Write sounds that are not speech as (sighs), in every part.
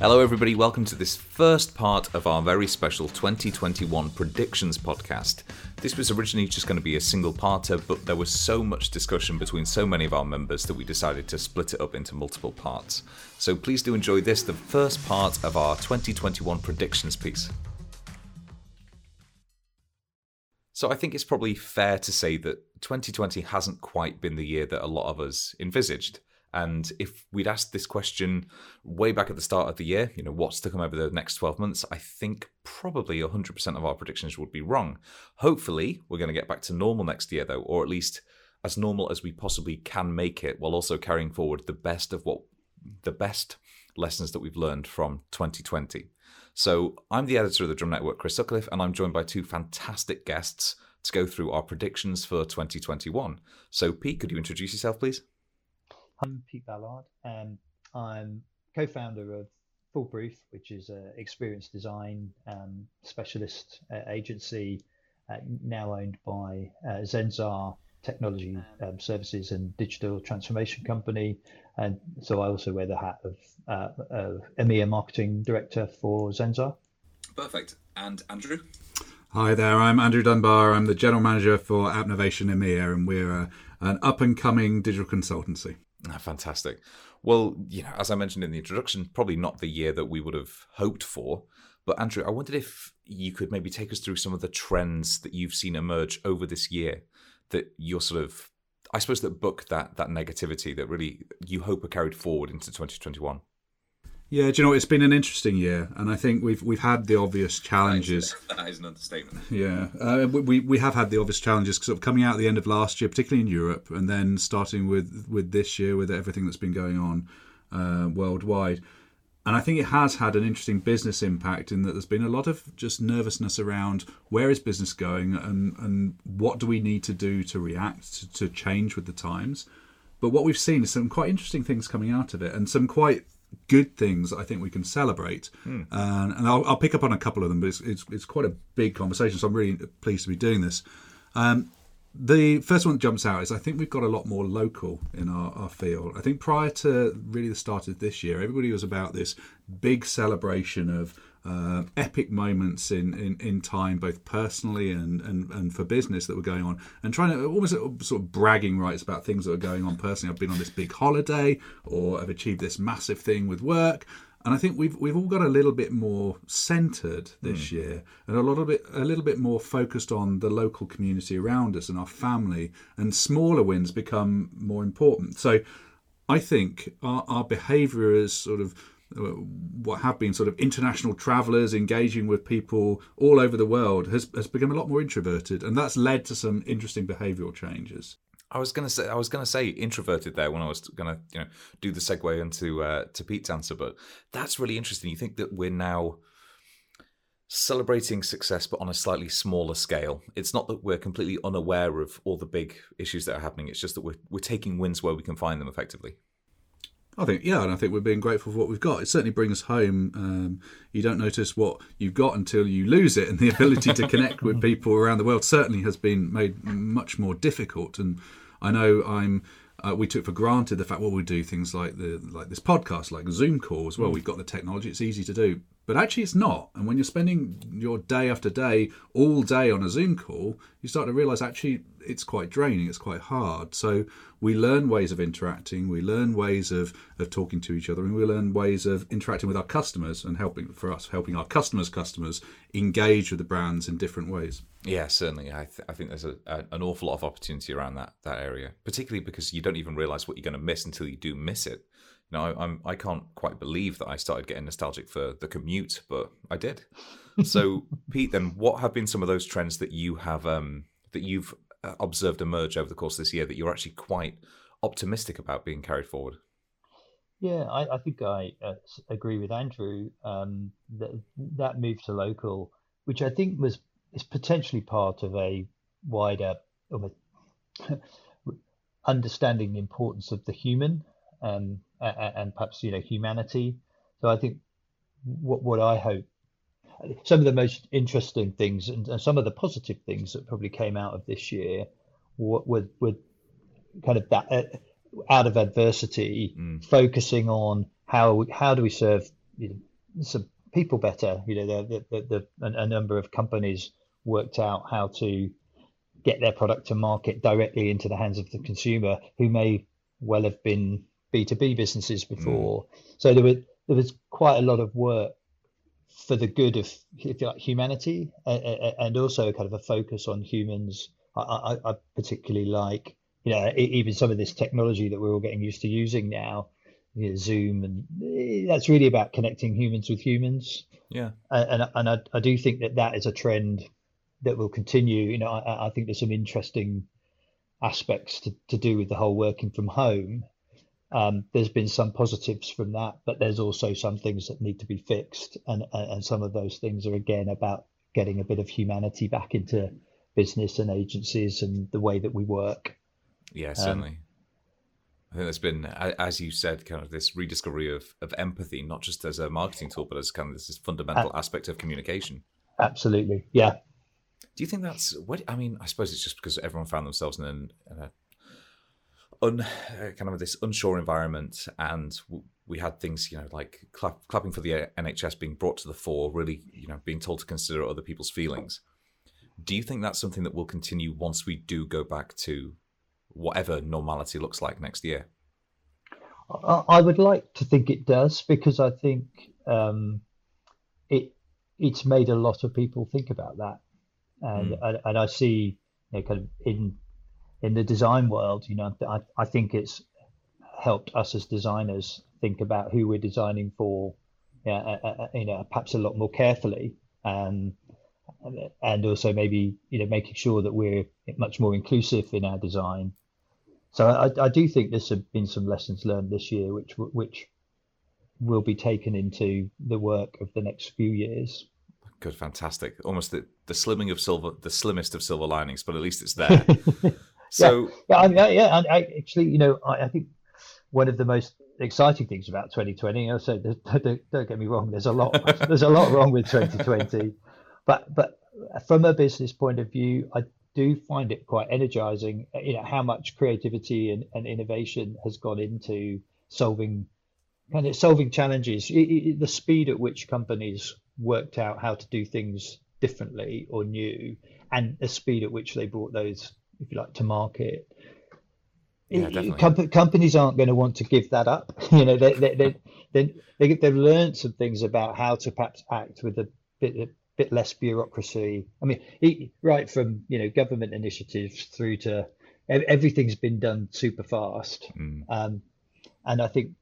Hello, everybody. Welcome to this first part of our very special 2021 predictions podcast. This was originally just going to be a single parter, but there was so much discussion between so many of our members that we decided to split it up into multiple parts. So please do enjoy this, the first part of our 2021 predictions piece. So I think it's probably fair to say that 2020 hasn't quite been the year that a lot of us envisaged. And if we'd asked this question way back at the start of the year, you know, what's to come over the next 12 months, I think probably 100% of our predictions would be wrong. Hopefully, we're going to get back to normal next year, though, or at least as normal as we possibly can make it, while also carrying forward the best of what the best lessons that we've learned from 2020. So, I'm the editor of the Drum Network, Chris Sutcliffe, and I'm joined by two fantastic guests to go through our predictions for 2021. So, Pete, could you introduce yourself, please? I'm Pete Ballard, and I'm co-founder of Foolproof, which is an experience design um, specialist uh, agency uh, now owned by uh, Zensar Technology um, Services and Digital Transformation Company. And so I also wear the hat of, uh, of EMEA Marketing Director for Zensar. Perfect. And Andrew? Hi there, I'm Andrew Dunbar. I'm the General Manager for Appnovation EMEA, and we're a, an up and coming digital consultancy. Ah, fantastic. Well, you know, as I mentioned in the introduction, probably not the year that we would have hoped for. But Andrew, I wondered if you could maybe take us through some of the trends that you've seen emerge over this year that you're sort of, I suppose, that book that that negativity that really you hope are carried forward into 2021. Yeah, do you know it's been an interesting year, and I think we've we've had the obvious challenges. That is an understatement. Yeah, uh, we we have had the obvious challenges sort of coming out at the end of last year, particularly in Europe, and then starting with with this year with everything that's been going on uh, worldwide. And I think it has had an interesting business impact in that there's been a lot of just nervousness around where is business going and and what do we need to do to react to, to change with the times. But what we've seen is some quite interesting things coming out of it, and some quite good things I think we can celebrate. Mm. Uh, and I'll, I'll, pick up on a couple of them, but it's, it's, it's, quite a big conversation, so I'm really pleased to be doing this. Um, the first one that jumps out is I think we've got a lot more local in our, our field. I think prior to really the start of this year, everybody was about this big celebration of uh, epic moments in, in, in time, both personally and, and, and for business that were going on, and trying to almost sort of bragging rights about things that are going on personally. I've been on this big holiday, or I've achieved this massive thing with work. And I think we've we've all got a little bit more centered this mm. year, and a little bit a little bit more focused on the local community around us and our family. And smaller wins become more important. So, I think our, our behaviour as sort of what have been sort of international travelers engaging with people all over the world has, has become a lot more introverted and that's led to some interesting behavioral changes I was gonna say I was gonna say introverted there when I was gonna you know do the segue into uh, to Pete's answer, but that's really interesting. You think that we're now celebrating success, but on a slightly smaller scale. It's not that we're completely unaware of all the big issues that are happening. It's just that we're we're taking wins where we can find them effectively. I think yeah, and I think we're being grateful for what we've got. It certainly brings home. Um, you don't notice what you've got until you lose it, and the ability to connect with (laughs) people around the world certainly has been made much more difficult. And I know I'm. Uh, we took for granted the fact well we do things like the like this podcast like zoom calls well we've got the technology it's easy to do but actually, it's not. And when you're spending your day after day, all day on a Zoom call, you start to realize actually it's quite draining, it's quite hard. So we learn ways of interacting, we learn ways of, of talking to each other, and we learn ways of interacting with our customers and helping for us, helping our customers' customers engage with the brands in different ways. Yeah, certainly. I, th- I think there's a, a, an awful lot of opportunity around that that area, particularly because you don't even realize what you're going to miss until you do miss it. Know, I, I'm I can't quite believe that I started getting nostalgic for the commute, but I did. So, (laughs) Pete, then what have been some of those trends that you have um, that you've uh, observed emerge over the course of this year that you're actually quite optimistic about being carried forward? Yeah, I, I think I uh, agree with Andrew. Um, that that move to local, which I think was is potentially part of a wider of a (laughs) understanding the importance of the human um, and perhaps you know humanity. So I think what what I hope some of the most interesting things and, and some of the positive things that probably came out of this year were, were kind of that uh, out of adversity, mm. focusing on how how do we serve you know, some people better. You know, the, the, the, the, a number of companies worked out how to get their product to market directly into the hands of the consumer who may well have been B2B businesses before. Mm. So there, were, there was quite a lot of work for the good of if you like, humanity and also kind of a focus on humans. I, I, I particularly like, you know, even some of this technology that we're all getting used to using now you know, Zoom, and eh, that's really about connecting humans with humans. Yeah, and and I, I do think that that is a trend that will continue. You know, I, I think there's some interesting aspects to, to do with the whole working from home. Um, there's been some positives from that, but there's also some things that need to be fixed, and and some of those things are again about getting a bit of humanity back into business and agencies and the way that we work. Yeah, certainly. Um, I think there's been, as you said, kind of this rediscovery of, of empathy, not just as a marketing tool, but as kind of this fundamental uh, aspect of communication. Absolutely, yeah. Do you think that's what? I mean, I suppose it's just because everyone found themselves in, an, in a un, uh, kind of this unsure environment, and we had things, you know, like clap, clapping for the NHS being brought to the fore, really, you know, being told to consider other people's feelings. Do you think that's something that will continue once we do go back to whatever normality looks like next year? I would like to think it does because I think um, it it's made a lot of people think about that, and mm. and, and, I see you know, kind of in in the design world, you know, I, I think it's helped us as designers think about who we're designing for, uh, uh, you know, perhaps a lot more carefully, um, and also maybe you know making sure that we're much more inclusive in our design so I, I do think there's been some lessons learned this year, which which will be taken into the work of the next few years. Good, fantastic. Almost the, the slimming of silver, the slimmest of silver linings, but at least it's there. (laughs) so yeah, yeah, I, yeah I, actually, you know, I, I, think one of the most exciting things about 2020. I say, don't, don't get me wrong. There's a lot. (laughs) there's a lot wrong with 2020, but but from a business point of view, I do find it quite energizing you know how much creativity and, and innovation has gone into solving kind of solving challenges it, it, the speed at which companies worked out how to do things differently or new and the speed at which they brought those if you like to market yeah, Com- companies aren't going to want to give that up (laughs) you know they, they, they, they, they, they've learned some things about how to perhaps act with a bit a bit less bureaucracy. I mean, right from you know government initiatives through to everything's been done super fast, mm. um, and I think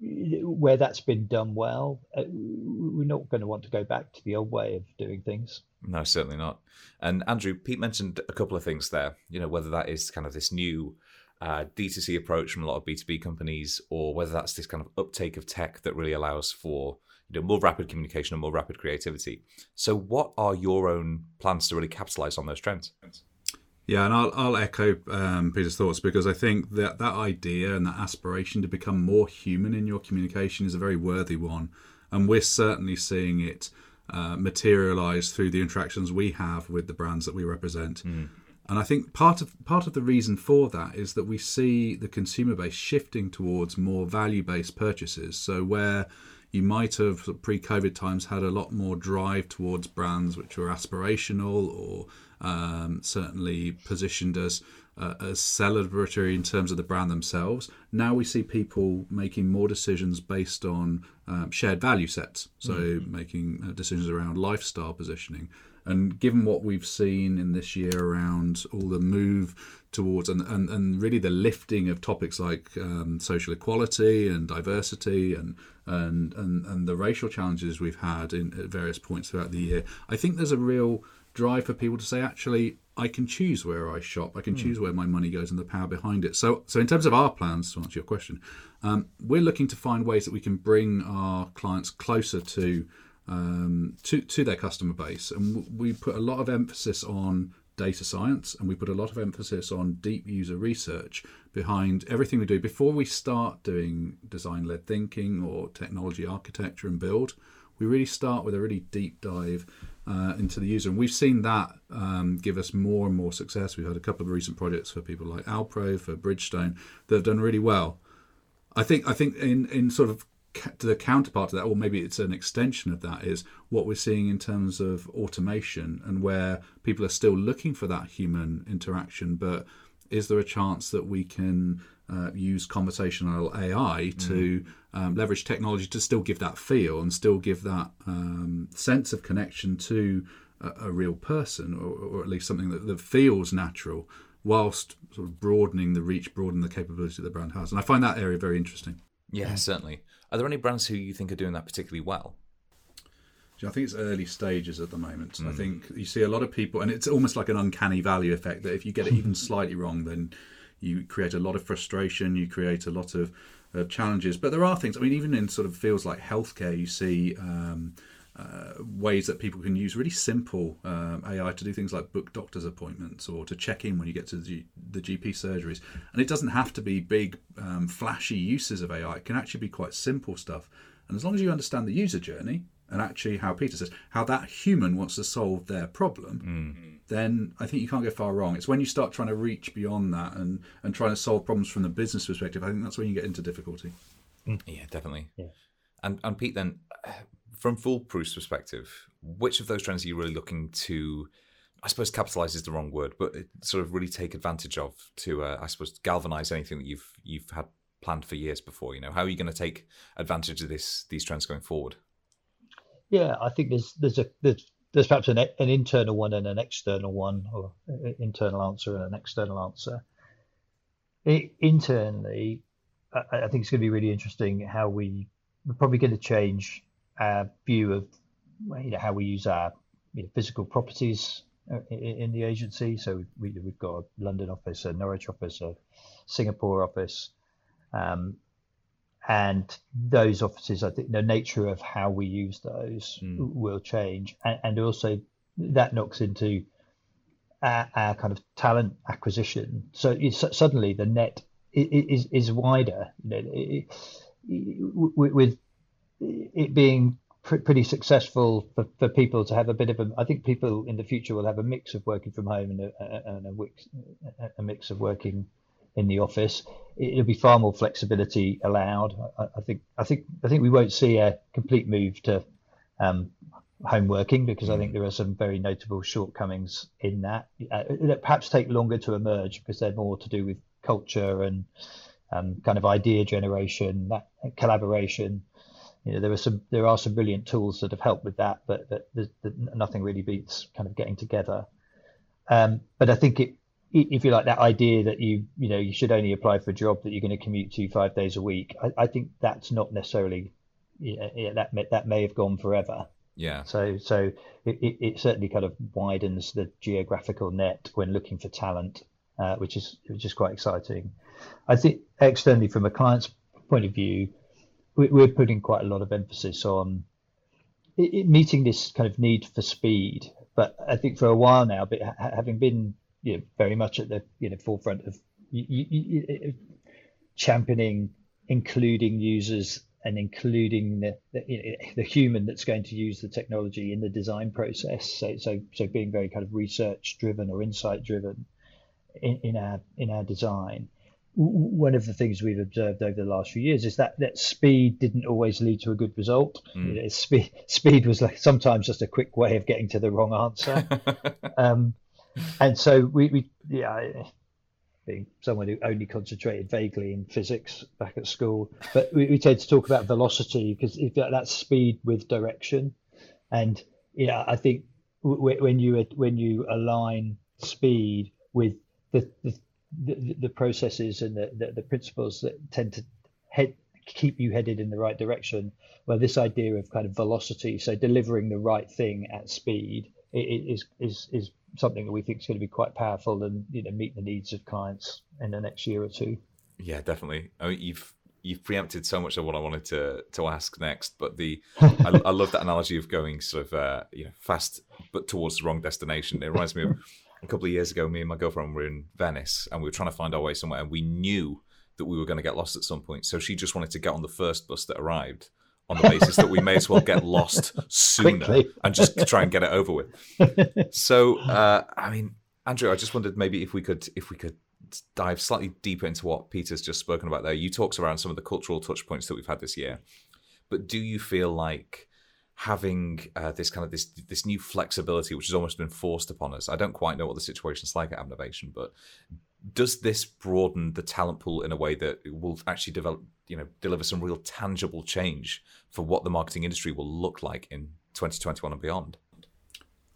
where that's been done well, uh, we're not going to want to go back to the old way of doing things. No, certainly not. And Andrew, Pete mentioned a couple of things there. You know, whether that is kind of this new uh, D2C approach from a lot of B2B companies, or whether that's this kind of uptake of tech that really allows for you know, more rapid communication and more rapid creativity. So, what are your own plans to really capitalize on those trends? Yeah, and I'll, I'll echo um, Peter's thoughts because I think that that idea and that aspiration to become more human in your communication is a very worthy one, and we're certainly seeing it uh, materialize through the interactions we have with the brands that we represent. Mm. And I think part of part of the reason for that is that we see the consumer base shifting towards more value based purchases. So where you might have pre-COVID times had a lot more drive towards brands which were aspirational or um, certainly positioned as uh, as celebratory in terms of the brand themselves. Now we see people making more decisions based on um, shared value sets, so mm-hmm. making uh, decisions around lifestyle positioning. And given what we've seen in this year around all the move towards and, and, and really the lifting of topics like um, social equality and diversity and, and and and the racial challenges we've had in at various points throughout the year, I think there's a real drive for people to say actually I can choose where I shop. I can mm. choose where my money goes and the power behind it. So, so in terms of our plans, to answer your question, um, we're looking to find ways that we can bring our clients closer to um, to to their customer base, and we put a lot of emphasis on data science and we put a lot of emphasis on deep user research behind everything we do before we start doing design led thinking or technology architecture and build. We really start with a really deep dive uh, into the user, and we've seen that um, give us more and more success. We've had a couple of recent projects for people like Alpro, for Bridgestone, that have done really well. I think I think in in sort of the counterpart to that, or maybe it's an extension of that, is what we're seeing in terms of automation and where people are still looking for that human interaction. But is there a chance that we can uh, use conversational AI to mm. um, leverage technology to still give that feel and still give that um, sense of connection to a, a real person, or, or, at least something that, that feels natural, whilst sort of broadening the reach, broadening the capability that the brand has? And I find that area very interesting. Yeah, certainly. Are there any brands who you think are doing that particularly well? I think it's early stages at the moment. Mm. I think you see a lot of people, and it's almost like an uncanny valley effect that if you get it even (laughs) slightly wrong, then you create a lot of frustration, you create a lot of uh, challenges. But there are things. I mean, even in sort of fields like healthcare, you see. Um, uh, ways that people can use really simple um, AI to do things like book doctor's appointments or to check in when you get to the, G- the GP surgeries. And it doesn't have to be big, um, flashy uses of AI. It can actually be quite simple stuff. And as long as you understand the user journey and actually how Peter says, how that human wants to solve their problem, mm. Then I think you can't go far wrong. It's when you start trying to reach beyond that and, and trying to solve problems from the business perspective, I think that's when you get into difficulty. Yeah, definitely. Yeah. And, and Pete, then from Foolproof's perspective, which of those trends are you really looking to? I suppose capitalize is the wrong word, but sort of really take advantage of to, uh, I suppose, galvanize anything that you've you've had planned for years before. You know, how are you going to take advantage of this these trends going forward? Yeah, I think there's there's a there's, there's perhaps an, an internal one and an external one, or internal answer and an external answer. It, internally, I, I think it's going to be really interesting how we we're probably going to change our view of you know how we use our you know, physical properties uh, in, in, the agency. So we, we've got a London office, a Norwich office, a Singapore office, um, and those offices, I think the nature of how we use those mm. will change, and, and, also that knocks into our, our, kind of talent acquisition. So suddenly the net is is wider. You know, it, with it being pr- pretty successful for, for people to have a bit of a. I think people in the future will have a mix of working from home and a, and a, mix, a mix of working in the office. It'll be far more flexibility allowed. I, I, think. I think. I think we won't see a complete move to um, home working because I think there are some very notable shortcomings in that uh, that perhaps take longer to emerge because they're more to do with culture and um, kind of idea generation, that collaboration you know, there are some there are some brilliant tools that have helped with that, but, but nothing really beats kind of getting together. Um, but I think it, if you like that idea that you you know you should only apply for a job that you're going to commute to five days a week, I, I think that's not necessarily yeah, that may, that may have gone forever. Yeah. So so it, it, it, certainly kind of widens the geographical net when looking for talent, uh, which is which is quite exciting. I think externally from a client's point of view, we're putting quite a lot of emphasis on meeting this kind of need for speed. But I think for a while now, but having been you know, very much at the you know forefront of championing, including users and including the, the, the human that's going to use the technology in the design process. So so so being very kind of research driven or insight driven in, in our in our design one of the things we've observed over the last few years is that that speed didn't always lead to a good result. Mm. You know, speed speed was like sometimes just a quick way of getting to the wrong answer. (laughs) um, and so we, we yeah, being someone who only concentrated vaguely in physics back at school, but we, we tend to talk about velocity because that's speed with direction, and yeah, I think when you when you align speed with the, the the, the processes and the, the, the, principles that tend to head keep you headed in the right direction. Well, this idea of kind of velocity, so delivering the right thing at speed, is is is something that we think is going to be quite powerful and you know meet the needs of clients in the next year or two. Yeah, definitely. I mean, you've you've preempted so much of what I wanted to to ask next, but the I, I love that analogy of going sort of uh, you know fast but towards the wrong destination. It reminds me of a couple of years ago, me and my girlfriend were in Venice and we were trying to find our way somewhere, and we knew that we were going to get lost at some point. So she just wanted to get on the first bus that arrived on the basis that we may as well get lost (laughs) sooner Quickly. and just try and get it over with. (laughs) So, uh, I mean, Andrew, I just wondered maybe if we could if we could dive slightly deeper into what Peter's just spoken about there. You talked around some of the cultural touch points that we've had this year. but do you feel like having uh, this kind of this this new flexibility, which has almost been forced upon us? I don't quite know what the situation's like at Appnovation, but does this broaden the talent pool in a way that will actually develop, you know, deliver some real tangible change for what the marketing industry will look like in 2021 and beyond?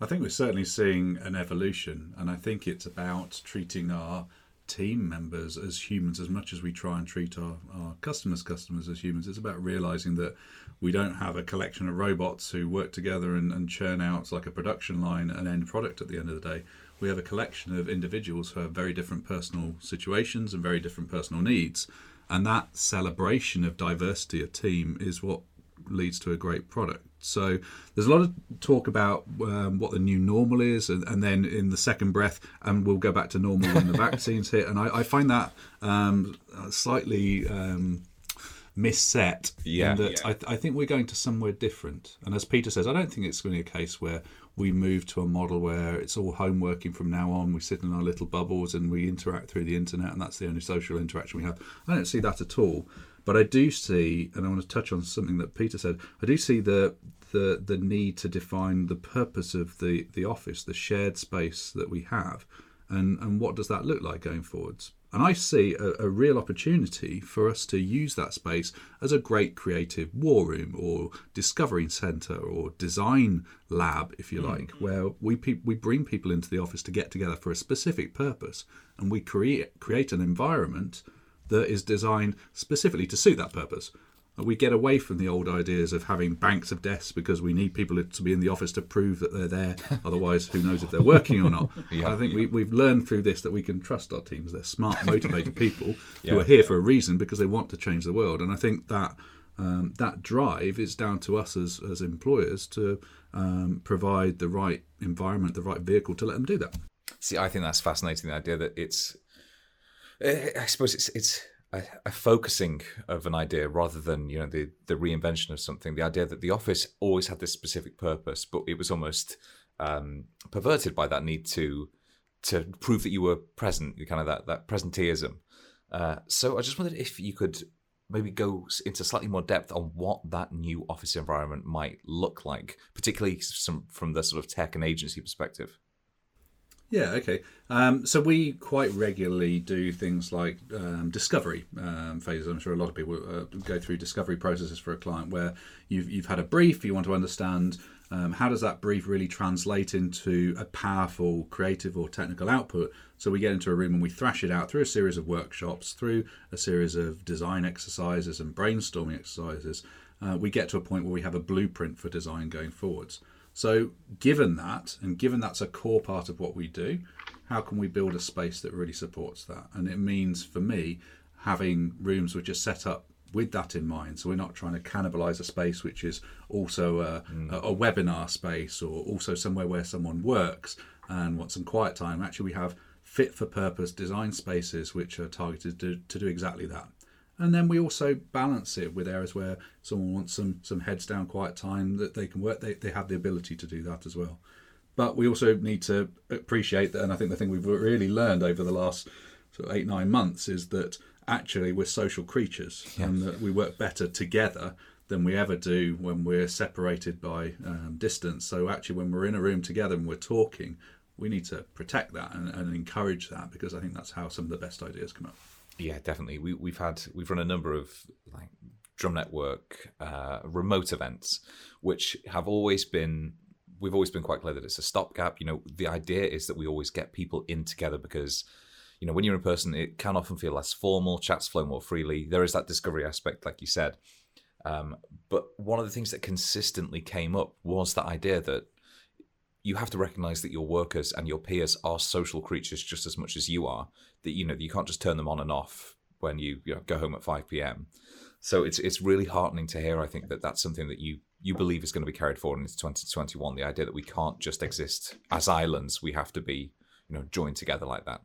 I think we're certainly seeing an evolution, and I think it's about treating our team members as humans as much as we try and treat our, our customers customers as humans it's about realizing that we don't have a collection of robots who work together and, and churn out like a production line an end product at the end of the day we have a collection of individuals who have very different personal situations and very different personal needs and that celebration of diversity of team is what leads to a great product. So there's a lot of talk about um, what the new normal is, and, and, then in the second breath, and we'll go back to normal when the (laughs) vaccines hit. And I, I find that um, slightly um, misset. Yeah, that yeah. I, I, think we're going to somewhere different. And as Peter says, I don't think it's going to be a case where we move to a model where it's all home working from now on. We sit in our little bubbles and we interact through the internet, and that's the only social interaction we have. I don't see that at all. But I do see, and I want to touch on something that Peter said. I do see the the the need to define the purpose of the the office, the shared space that we have, and and what does that look like going forwards. And I see a, a, real opportunity for us to use that space as a great creative war room or discovery centre or design lab, if you like, mm-hmm. where we pe- we bring people into the office to get together for a specific purpose, and we create create an environment that is designed specifically to suit that purpose. We get away from the old ideas of having banks of desks because we need people to be in the office to prove that they're there. (laughs) Otherwise, who knows if they're working or not? (laughs) yeah, I think yeah. we, have learned through this that we can trust our teams. They're smart, (laughs) motivated people yeah, who are here for a reason because they want to change the world. And I think that um, that drive is down to us as, as employers to um, provide the right environment, the right vehicle to let them do that. See, I think that's fascinating. The idea that it's Eh, I suppose it's it's a, a, focusing of an idea rather than you know the the reinvention of something. The idea that the office always had this specific purpose, but it was almost um, perverted by that need to to prove that you were present, You kind of that that presenteeism. Uh, so I just wondered if you could maybe go into slightly more depth on what that new office environment might look like, particularly some, from the sort of tech and agency perspective. Yeah, okay. Um, so we quite regularly do things like um, discovery um, phases. I'm sure a lot of people uh, go through discovery processes for a client where you've, you've had a brief, you want to understand um, how does that brief really translate into a powerful creative or technical output. So we get into a room and we thrash it out through a series of workshops, through a series of design exercises and brainstorming exercises. Uh, we get to a point where we have a blueprint for design going forwards. So, given that, and given that's a core part of what we do, how can we build a space that really supports that? And it means for me having rooms which are set up with that in mind. So we're not trying to cannibalize a space which is also a, mm. a, a, webinar space or also somewhere where someone works and wants some quiet time. Actually, we have fit for purpose design spaces which are targeted to, to do exactly that and then we also balance it with areas where someone wants some some heads down quiet time that they can work. They, they have the ability to do that as well. But we also need to appreciate that and i think the thing we've really learned over the last sort of eight nine months is that actually we're social creatures yes. and that we work better together than we ever do when we're separated by um, distance. So actually when we're in a room together and we're talking we need to protect that and, and encourage that because i think that's how some of the best ideas come up yeah, definitely. We we've had we've run a number of like drum network uh, remote events, which have always been we've always been quite clear that it's a stopgap. You know, the idea is that we always get people in together because you know when you're in person, it can often feel less formal. Chats flow more freely. There is that discovery aspect, like you said. Um, but one of the things that consistently came up was that idea that you have to recognize that your workers and your peers are social creatures just as much as you are. That you know you can't just turn them on and off when you, you know, go home at five p.m. So it's it's really heartening to hear. I think that that's something that you you believe is going to be carried forward into 2021. The idea that we can't just exist as islands, we have to be you know joined together like that.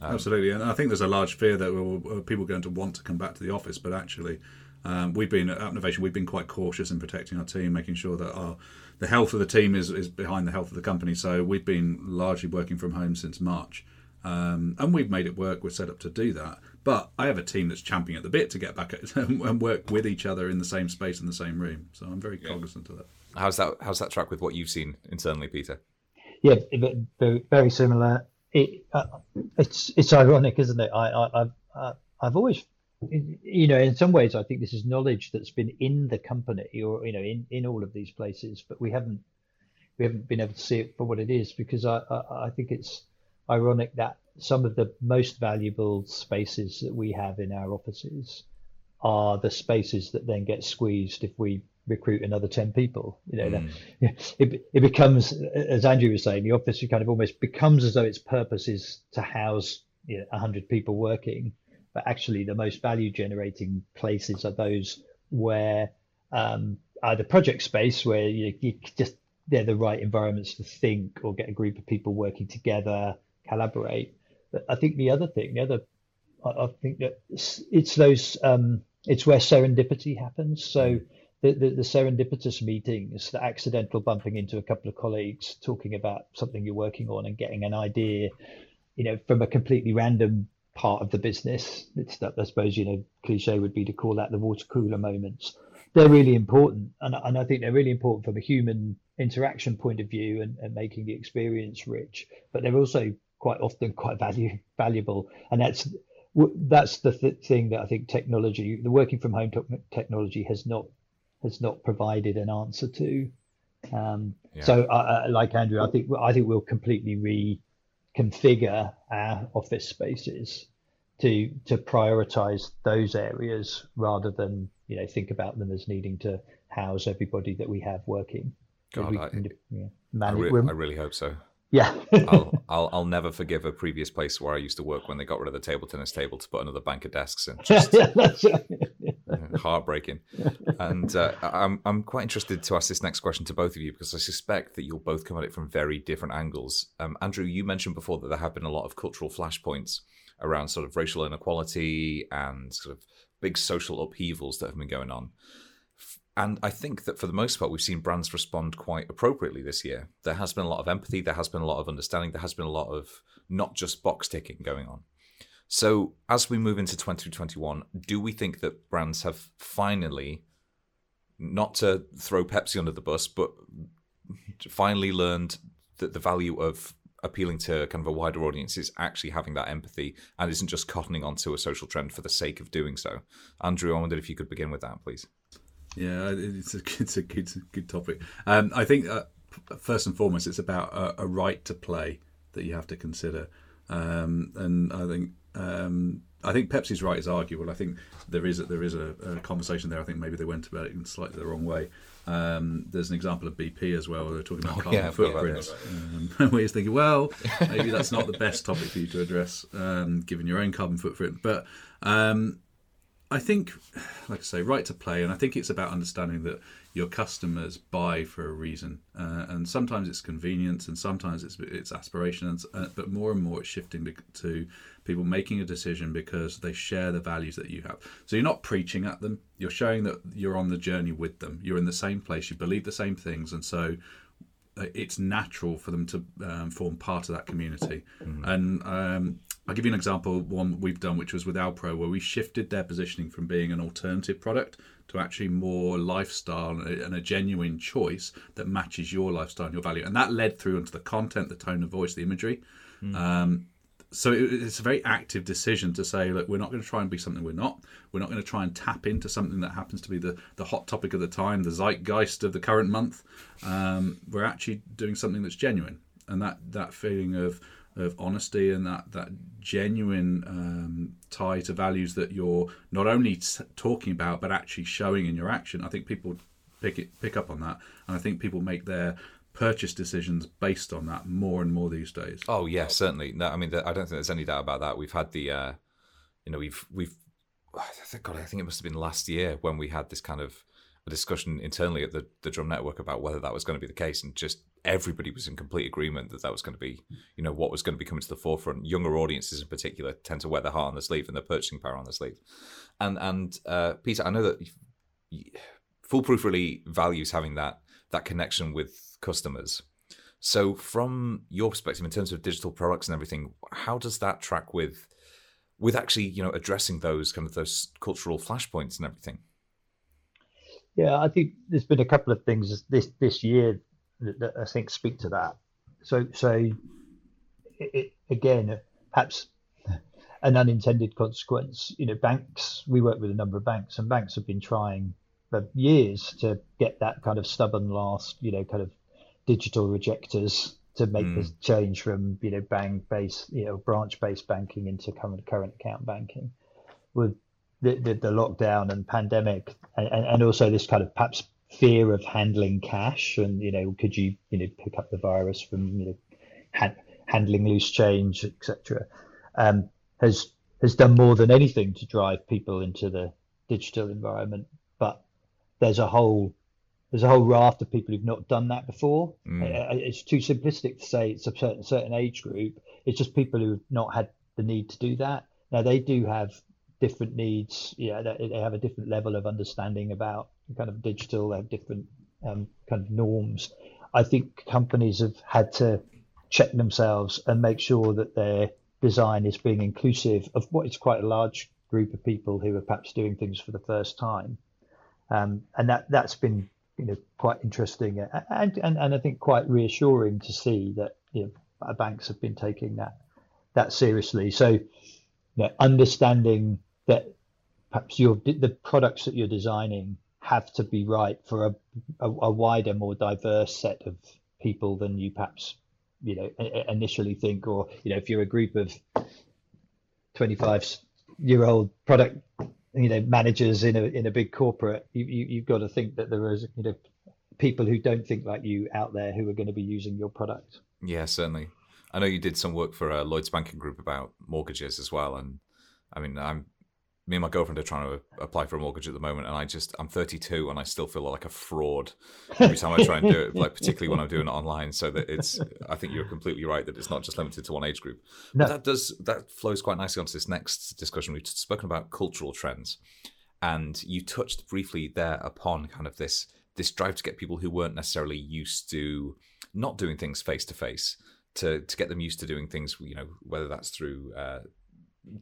Um, Absolutely, and I think there's a large fear that well, people are going to want to come back to the office, but actually, um, we've been at Appnovation, we've been quite cautious in protecting our team, making sure that our the health of the team is, is behind the health of the company. So we've been largely working from home since March. Um, and we've made it work. We're set up to do that. But I have a team that's champing at the bit to get back at, (laughs) and work with each other in the same space in the same room. So I'm very cognizant of that. How's that? How's that track with what you've seen internally, Peter? Yeah, very, very similar. It, uh, it's it's ironic, isn't it? I, I I've uh, I've always you know, in some ways, I think this is knowledge that's been in the company or you know in, in all of these places, but we haven't we haven't been able to see it for what it is because I I, I think it's ironic that some of the most valuable spaces that we have in our offices are the spaces that then get squeezed if we recruit another 10 people you know mm. (laughs) it, it becomes as andrew was saying the office kind of almost becomes as though its purpose is to house you know, 100 people working but actually the most value generating places are those where um, either project space where you, you just they're the right environments to think or get a group of people working together, collaborate. But I think the other thing, the other, I, I think that it's, it's those, um, it's where serendipity happens. So the, the, the, serendipitous meetings, the accidental bumping into a couple of colleagues, talking about something you're working on and getting an idea, you know, from a completely random part of the business. It's that I suppose you know cliche would be to call that the water cooler moments. They're really important, and and I think they're really important from a human interaction point of view and, and making the experience rich. But they're also quite often quite value valuable, and that's that's the th- thing that I think technology, the working from home technology, has not has not provided an answer to. Um, yeah. So, uh, like Andrew, I think I think we'll completely re configure our office spaces to to prioritize those areas rather than you know think about them as needing to house everybody that we have working. God, I, can, yeah, I, re- I, really hope so. Yeah, I'll, (laughs) I'll, I'll never forgive a previous place where I used to work when they got rid of the table tennis table to put another bank of desks in. (laughs) Just (laughs) heartbreaking. And uh, I'm I'm quite interested to ask this next question to both of you because I suspect that you'll both come at it from very different angles. Um, Andrew, you mentioned before that there have been a lot of cultural flashpoints around sort of racial inequality and sort of big social upheavals that have been going on. And I think that for the most part, we've seen brands respond quite appropriately this year. There has been a lot of empathy, there has been a lot of understanding, there has been a lot of not just box ticking going on. So, as we move into 2021, do we think that brands have finally, not to throw Pepsi under the bus, but finally learned that the value of appealing to kind of a wider audience is actually having that empathy and isn't just cottoning onto a social trend for the sake of doing so? Andrew, I wondered if you could begin with that, please. Yeah, it's a, it's a good, good topic. Um, I think uh, first and foremost, it's about a, a, right to play that you have to consider, um, and I think um, I think Pepsi's right is arguable. I think there is a, there is a, a, conversation there. I think maybe they went about it in slightly the wrong way. Um, there's an example of BP as well, where they're talking about oh, carbon yeah, footprints. Um, (laughs) you're thinking, well, maybe that's not the best topic for you to address, um, given your own carbon footprint. But um, I think, (sighs) like I say, right to play, and I think it's about understanding that your customers buy for a reason, uh, and sometimes it's convenience, and sometimes it's it's aspirations, uh, but more and more it's shifting to people making a decision because they share the values that you have. So you're not preaching at them; you're showing that you're on the journey with them. You're in the same place, you believe the same things, and so uh, it's natural for them to um, form part of that community. Mm-hmm. And um, I'll give you an example, one we've done, which was with Alpro, where we shifted their positioning from being an alternative product to actually more lifestyle and a genuine choice that matches your lifestyle and your value. And that led through into the content, the tone of voice, the imagery. Mm. Um, so it's a very active decision to say, look, we're not going to try and be something we're not. We're not going to try and tap into something that happens to be the, the hot topic of the time, the zeitgeist of the current month. Um, we're actually doing something that's genuine. And that, that feeling of of honesty and that that genuine um, tie to values that you're not only t- talking about but actually showing in your action. I think people pick it pick up on that, and I think people make their purchase decisions based on that more and more these days. Oh yeah, certainly. No, I mean, I don't think there's any doubt about that. We've had the, uh, you know, we've we've, God, I think it must have been last year when we had this kind of a discussion internally at the the Drum Network about whether that was going to be the case, and just everybody was in complete agreement that that was going to be, you know, what was going to be coming to the forefront. Younger audiences, in particular, tend to wear their heart on the sleeve and their purchasing power on the sleeve. And and uh, Peter, I know that Foolproof really values having that that connection with customers. So, from your perspective, in terms of digital products and everything, how does that track with with actually you know addressing those kind of those cultural flashpoints and everything. Yeah, I think there's been a couple of things this this year that, that I think speak to that. So so it, it, again, perhaps an unintended consequence. You know, banks. We work with a number of banks, and banks have been trying for years to get that kind of stubborn last, you know, kind of digital rejectors to make mm. this change from you know bank based, you know, branch based banking into current current account banking. With the, the, the lockdown and pandemic, and, and also this kind of perhaps fear of handling cash, and you know, could you you know pick up the virus from you know ha- handling loose change, etc. Um, has has done more than anything to drive people into the digital environment. But there's a whole there's a whole raft of people who've not done that before. Mm. It's too simplistic to say it's a certain certain age group. It's just people who've not had the need to do that. Now they do have different needs. Yeah, they have a different level of understanding about kind of digital. They have different um, kind of norms. I think companies have had to check themselves and make sure that their design is being inclusive of what is quite a large group of people who are perhaps doing things for the first time. Um, and that that's been you know quite interesting and, and and I think quite reassuring to see that you know banks have been taking that that seriously. So you know, understanding that perhaps your the products that you're designing have to be right for a, a, a wider, more diverse set of people than you perhaps you know initially think or you know if you're a group of 25 year old product you know managers in a in a big corporate you, you you've got to think that there is you know people who don't think like you out there who are going to be using your product. Yeah certainly. I know you did some work for uh, lloyd's banking group about mortgages as well and i mean i'm me and my girlfriend are trying to apply for a mortgage at the moment, and I just I'm 32 and I still feel like a fraud every time I try and do it. Like particularly when I'm doing it online. So that it's I think you're completely right that it's not just limited to one age group. No. But that does that flows quite nicely onto this next discussion. We've spoken about cultural trends, and you touched briefly there upon kind of this this drive to get people who weren't necessarily used to not doing things face to face to to get them used to doing things. You know whether that's through uh,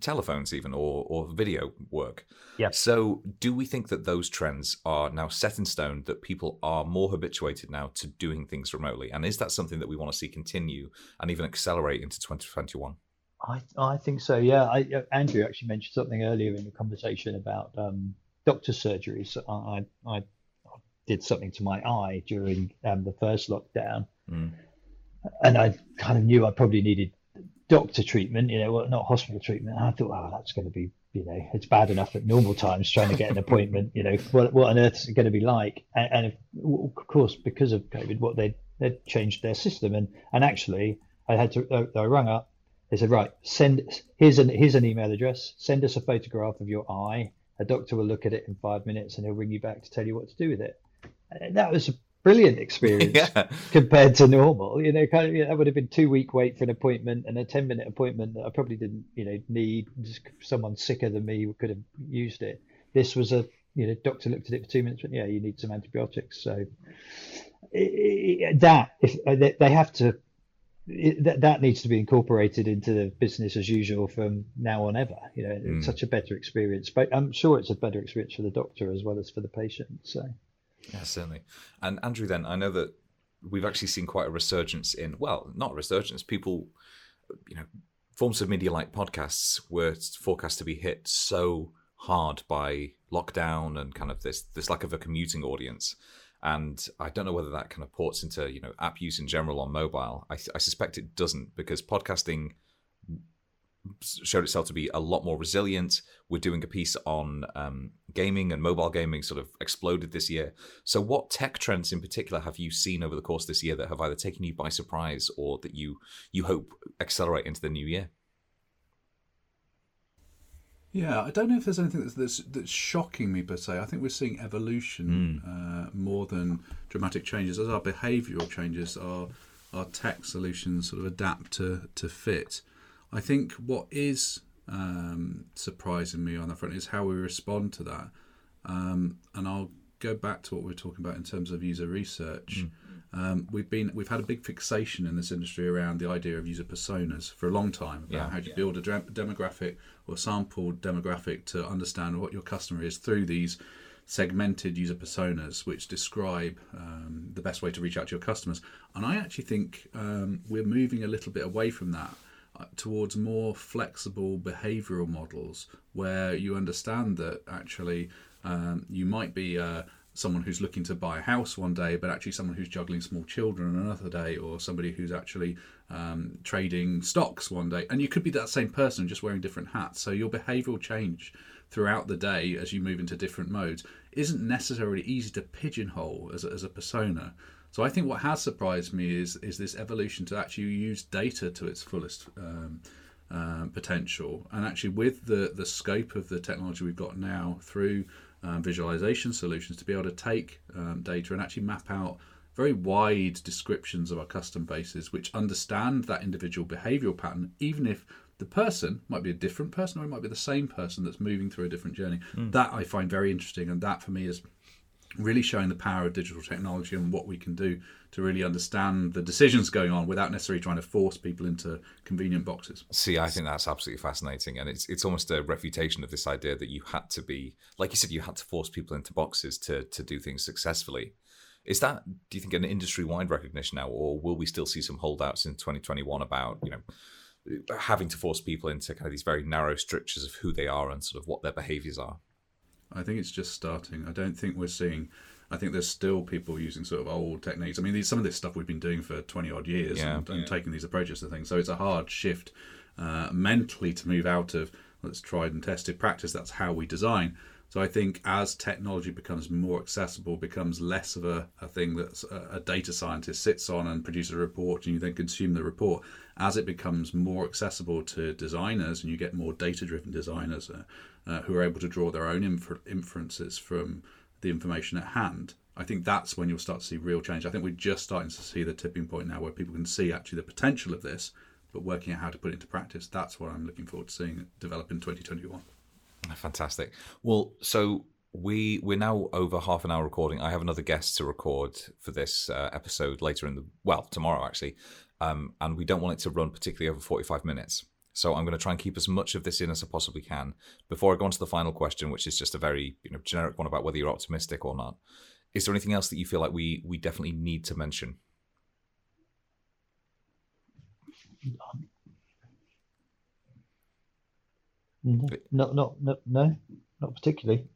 telephones even or or video work. Yeah. So do we think that those trends are now set in stone that people are more habituated now to doing things remotely? And is that something that we want to see continue and even accelerate into 2021? I I think so. Yeah. I, uh, Andrew actually mentioned something earlier in the conversation about um, doctor surgeries. I, I did something to my eye during um, the first lockdown. Mm. And I kind of knew I probably needed doctor treatment, you know, not hospital treatment. I thought, oh, that's going to be, you know, it's bad enough at normal times trying to get an appointment. You know, what, what on earth is it going to be like? And, and if, of course, because of COVID, what they they changed their system, and and actually, I had to, I rang up. They said, right, send here's an here's an email address. Send us a photograph of your eye. A doctor will look at it in five minutes, and he'll ring you back to tell you what to do with it. And that was brilliant (laughs) experience yeah. compared to normal. You know, kind of, you know, that would have been two week wait for an appointment and a ten minute appointment that I probably didn't, you know, need. Just someone sicker than me could have used it. This was a, you know, doctor looked at it for two minutes, but yeah, you need some antibiotics. So it, it, that if uh, they have to. It, that that needs to be incorporated into the business as usual from now on ever. You know, mm. such a better experience. But I'm sure it's a better experience for the doctor as well as for the patient. So. Yeah, certainly. And Andrew, then I know that we've actually seen quite a resurgence in well, not resurgence. People, you know, forms of media like podcasts were forecast to be hit so hard by lockdown and kind of this this lack of a commuting audience. And I don't know whether that kind of ports into you know app use in general on mobile. I, I suspect it doesn't because podcasting showed itself to be a lot more resilient. We're doing a piece on um, gaming and mobile gaming sort of exploded this year. So, what tech trends in particular have you seen over the course of this year that have either taken you by surprise or that you you hope accelerate into the new year? Yeah, I don't know if there's anything that's that's, that's shocking me per se. I think we're seeing evolution mm. uh, more than dramatic changes. As our behavioural changes, our our tech solutions sort of adapt to to fit. I think what is um, surprising me on that front is how we respond to that. Um, and I'll go back to what we are talking about in terms of user research. um, we've been we've had a big fixation in this industry around the idea of user personas for a long time about Yeah. how do you build a de- demographic or sample demographic to understand what your customer is through these segmented user personas which describe um, the best way to reach out to your customers and i actually think um, we're moving a little bit away from that towards more flexible behavioral models where you understand that actually um, you might be uh, someone who's looking to buy a house one day, but actually someone who's juggling small children another day, or somebody who's actually um, trading stocks one day. And you could be that same person just wearing different hats. So your behavioral change throughout the day as you move into different modes isn't necessarily easy to pigeonhole as a, as a persona. So I think what has surprised me is is this evolution to actually use data to its fullest um, um, potential, and actually with the the scope of the technology we've got now through um, visualization solutions to be able to take um, data and actually map out very wide descriptions of our custom bases, which understand that individual behavioral pattern, even if the person might be a different person or it might be the same person that's moving through a different journey. That I find very interesting, and that for me is really showing the power of digital technology and what we can do to really understand the decisions going on without necessarily trying to force people into convenient boxes. See, I think that's absolutely fascinating, and it's it's almost a refutation of this idea that you had to be, like you said, you had to force people into boxes to to do things successfully. Is that, do you think, an industry wide recognition now, or will we still see some holdouts in 2021 about you know having to force people into kind of these very narrow strictures of who they are and sort of what their behaviors are? I think it's just starting. I don't think we're seeing. I think there's still people using sort of old techniques. I mean, these, some of this stuff we've been doing for 20 odd years Yeah. and, and taking these approaches to things. So it's a hard shift uh, mentally to move out of let's tried and tested practice. That's how we design. So I think as technology becomes more accessible, becomes less of a, a thing that a, a data scientist sits on and produces a report and you then consume the report. As it becomes more accessible to designers and you get more data driven designers uh, uh, who are able to draw their own infer- inferences from the information at hand, I think that's when you'll start to see real change. I think we're just starting to see the tipping point now where people can see actually the potential of this, but working out how to put it into practice. That's what I'm looking forward to seeing develop in 2021. Fantastic. Well, so we we're now over half an hour recording. I have another guest to record for this uh, episode later in the well tomorrow actually, um, and we don't want it to run particularly over forty five minutes. So I'm going to try and keep as much of this in as I possibly can before I go on to the final question, which is just a very you know generic one about whether you're optimistic or not. Is there anything else that you feel like we we definitely need to mention? Not, not, not, no, not particularly.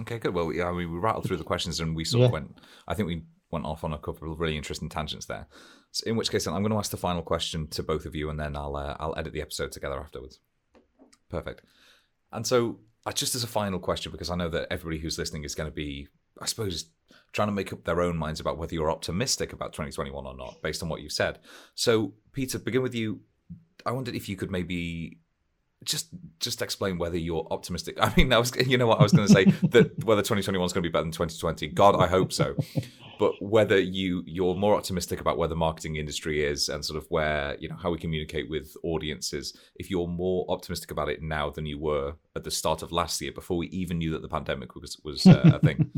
Okay, good. Well, yeah, I mean, we rattled through the questions and we sort of went. I think we went off on a couple of really interesting tangents there. So in which case, I'm going to ask the final question to both of you, and then I'll uh, I'll edit the episode together afterwards. Perfect. And so, uh, just as a final question, because I know that everybody who's listening is going to be, I suppose, trying to make up their own minds about whether you're optimistic about 2021 or not, based on what you've said. So, Peter, begin with you. I wondered if you could maybe just just explain whether you're optimistic. (laughs) I mean, I was you know what I was going to say (laughs) that whether 2021 is going to be better than 2020. God, I hope so. But whether you you're more optimistic about where the marketing industry is and sort of where you know how we communicate with audiences, if you're more optimistic about it now than you were at the start of last year before we even knew that the pandemic was was uh, a thing.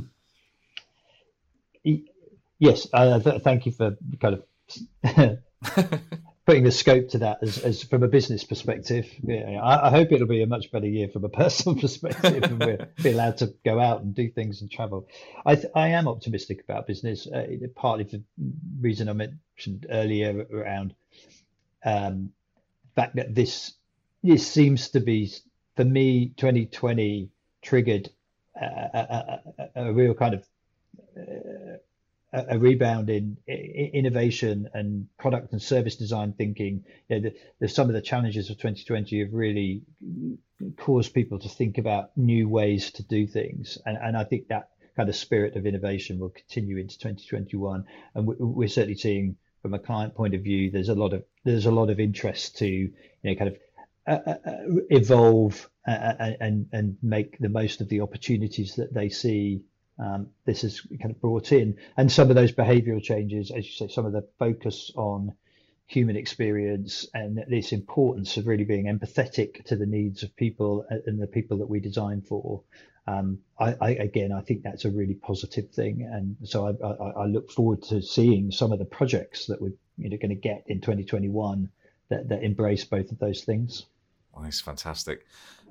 (laughs) Yes, uh, th- thank you for kind of putting the scope to that as, as from a business perspective. Yeah, I, I hope it'll be a much better year from a (laughs) personal perspective, and we're (laughs) be allowed to go out and do things and travel. I th- I am optimistic about business, uh, partly for the reason I mentioned earlier around um, the fact that this this seems to be for me 2020 triggered a, a, a, a real kind of a, rebound in innovation and product and service design thinking. You know, the, the, some of the challenges of 2020 have really caused people to think about new ways to do things, and, and I think that kind of spirit of innovation will continue into 2021. And we, we're certainly seeing, from a client point of view, there's a lot of there's a lot of interest to you know kind of uh, uh, uh, evolve uh, uh, and and make the most of the opportunities that they see um, this has kind of brought in, and some of those behavioural changes, as you say, some of the focus on human experience and this importance of really being empathetic to the needs of people and the people that we design for. Um, I, I, again, I think that's a really positive thing, and so I, I, I look forward to seeing some of the projects that we're you know, going to get in 2021 that, that embrace both of those things. Nice, fantastic.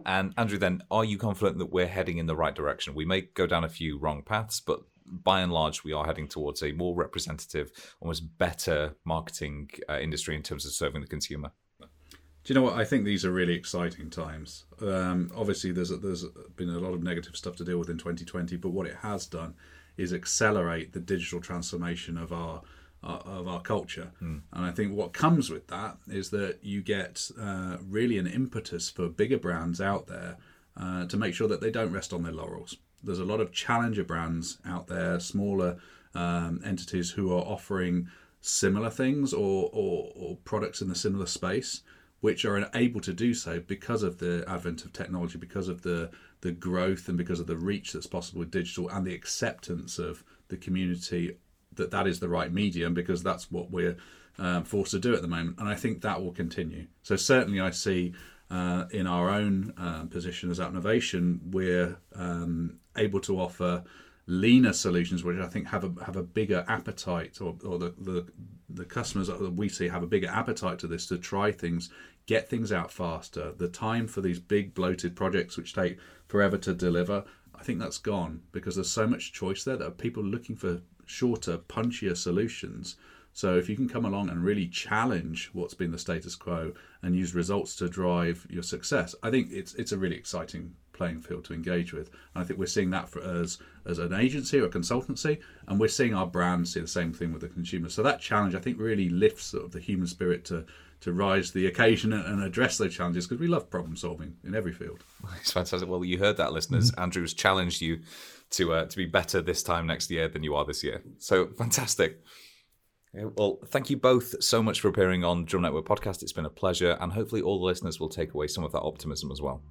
And Andrew, then, are you confident that we're heading in the right direction? We may go down a few wrong paths, but by and large, we are heading towards a more representative, almost better marketing uh, industry in terms of serving the consumer. Do you know what? I think these are really exciting times. Um, obviously, there's there's been a lot of negative stuff to deal with in 2020, but what it has done is accelerate the digital transformation of our uh, of our culture. Mm. And I think what comes with that is that you get uh, really an impetus for bigger brands out there uh, to make sure that they don't rest on their laurels. There's a lot of challenger brands out there, smaller um, entities who are offering similar things or, or, or products in a similar space, which are able to do so because of the advent of technology, because of the the growth and because of the reach that's possible with digital and the acceptance of the community that that is the right medium because that's what we're um, forced to do at the moment. And I think that will continue. So certainly I see uh, in our own uh, position as Appnovation, we're um, able to offer leaner solutions, which I think have a have a bigger appetite, or, or the, the the customers that we see have a bigger appetite to this to try things, get things out faster. The time for these big bloated projects which take forever to deliver, I think that's gone because there's so much choice there that people looking for shorter, punchier solutions so if you can come along and really challenge what's been the status quo and use results to drive your success, I think it's it's a really exciting playing field to engage with. And I think we're seeing that for us as an agency or a consultancy, and we're seeing our brands see the same thing with the consumer. So that challenge, I think, really lifts sort of the human spirit to to rise to the occasion and address those challenges because we love problem solving in every field. It's fantastic. Well, you heard that, listeners. (laughs) Mm-hmm. Andrew's challenged you to uh, to be better this time next year than you are this year. So fantastic. Well, thank you both so much for appearing on Drum Network Podcast. It's been a pleasure, and hopefully, all the listeners will take away some of that optimism as well.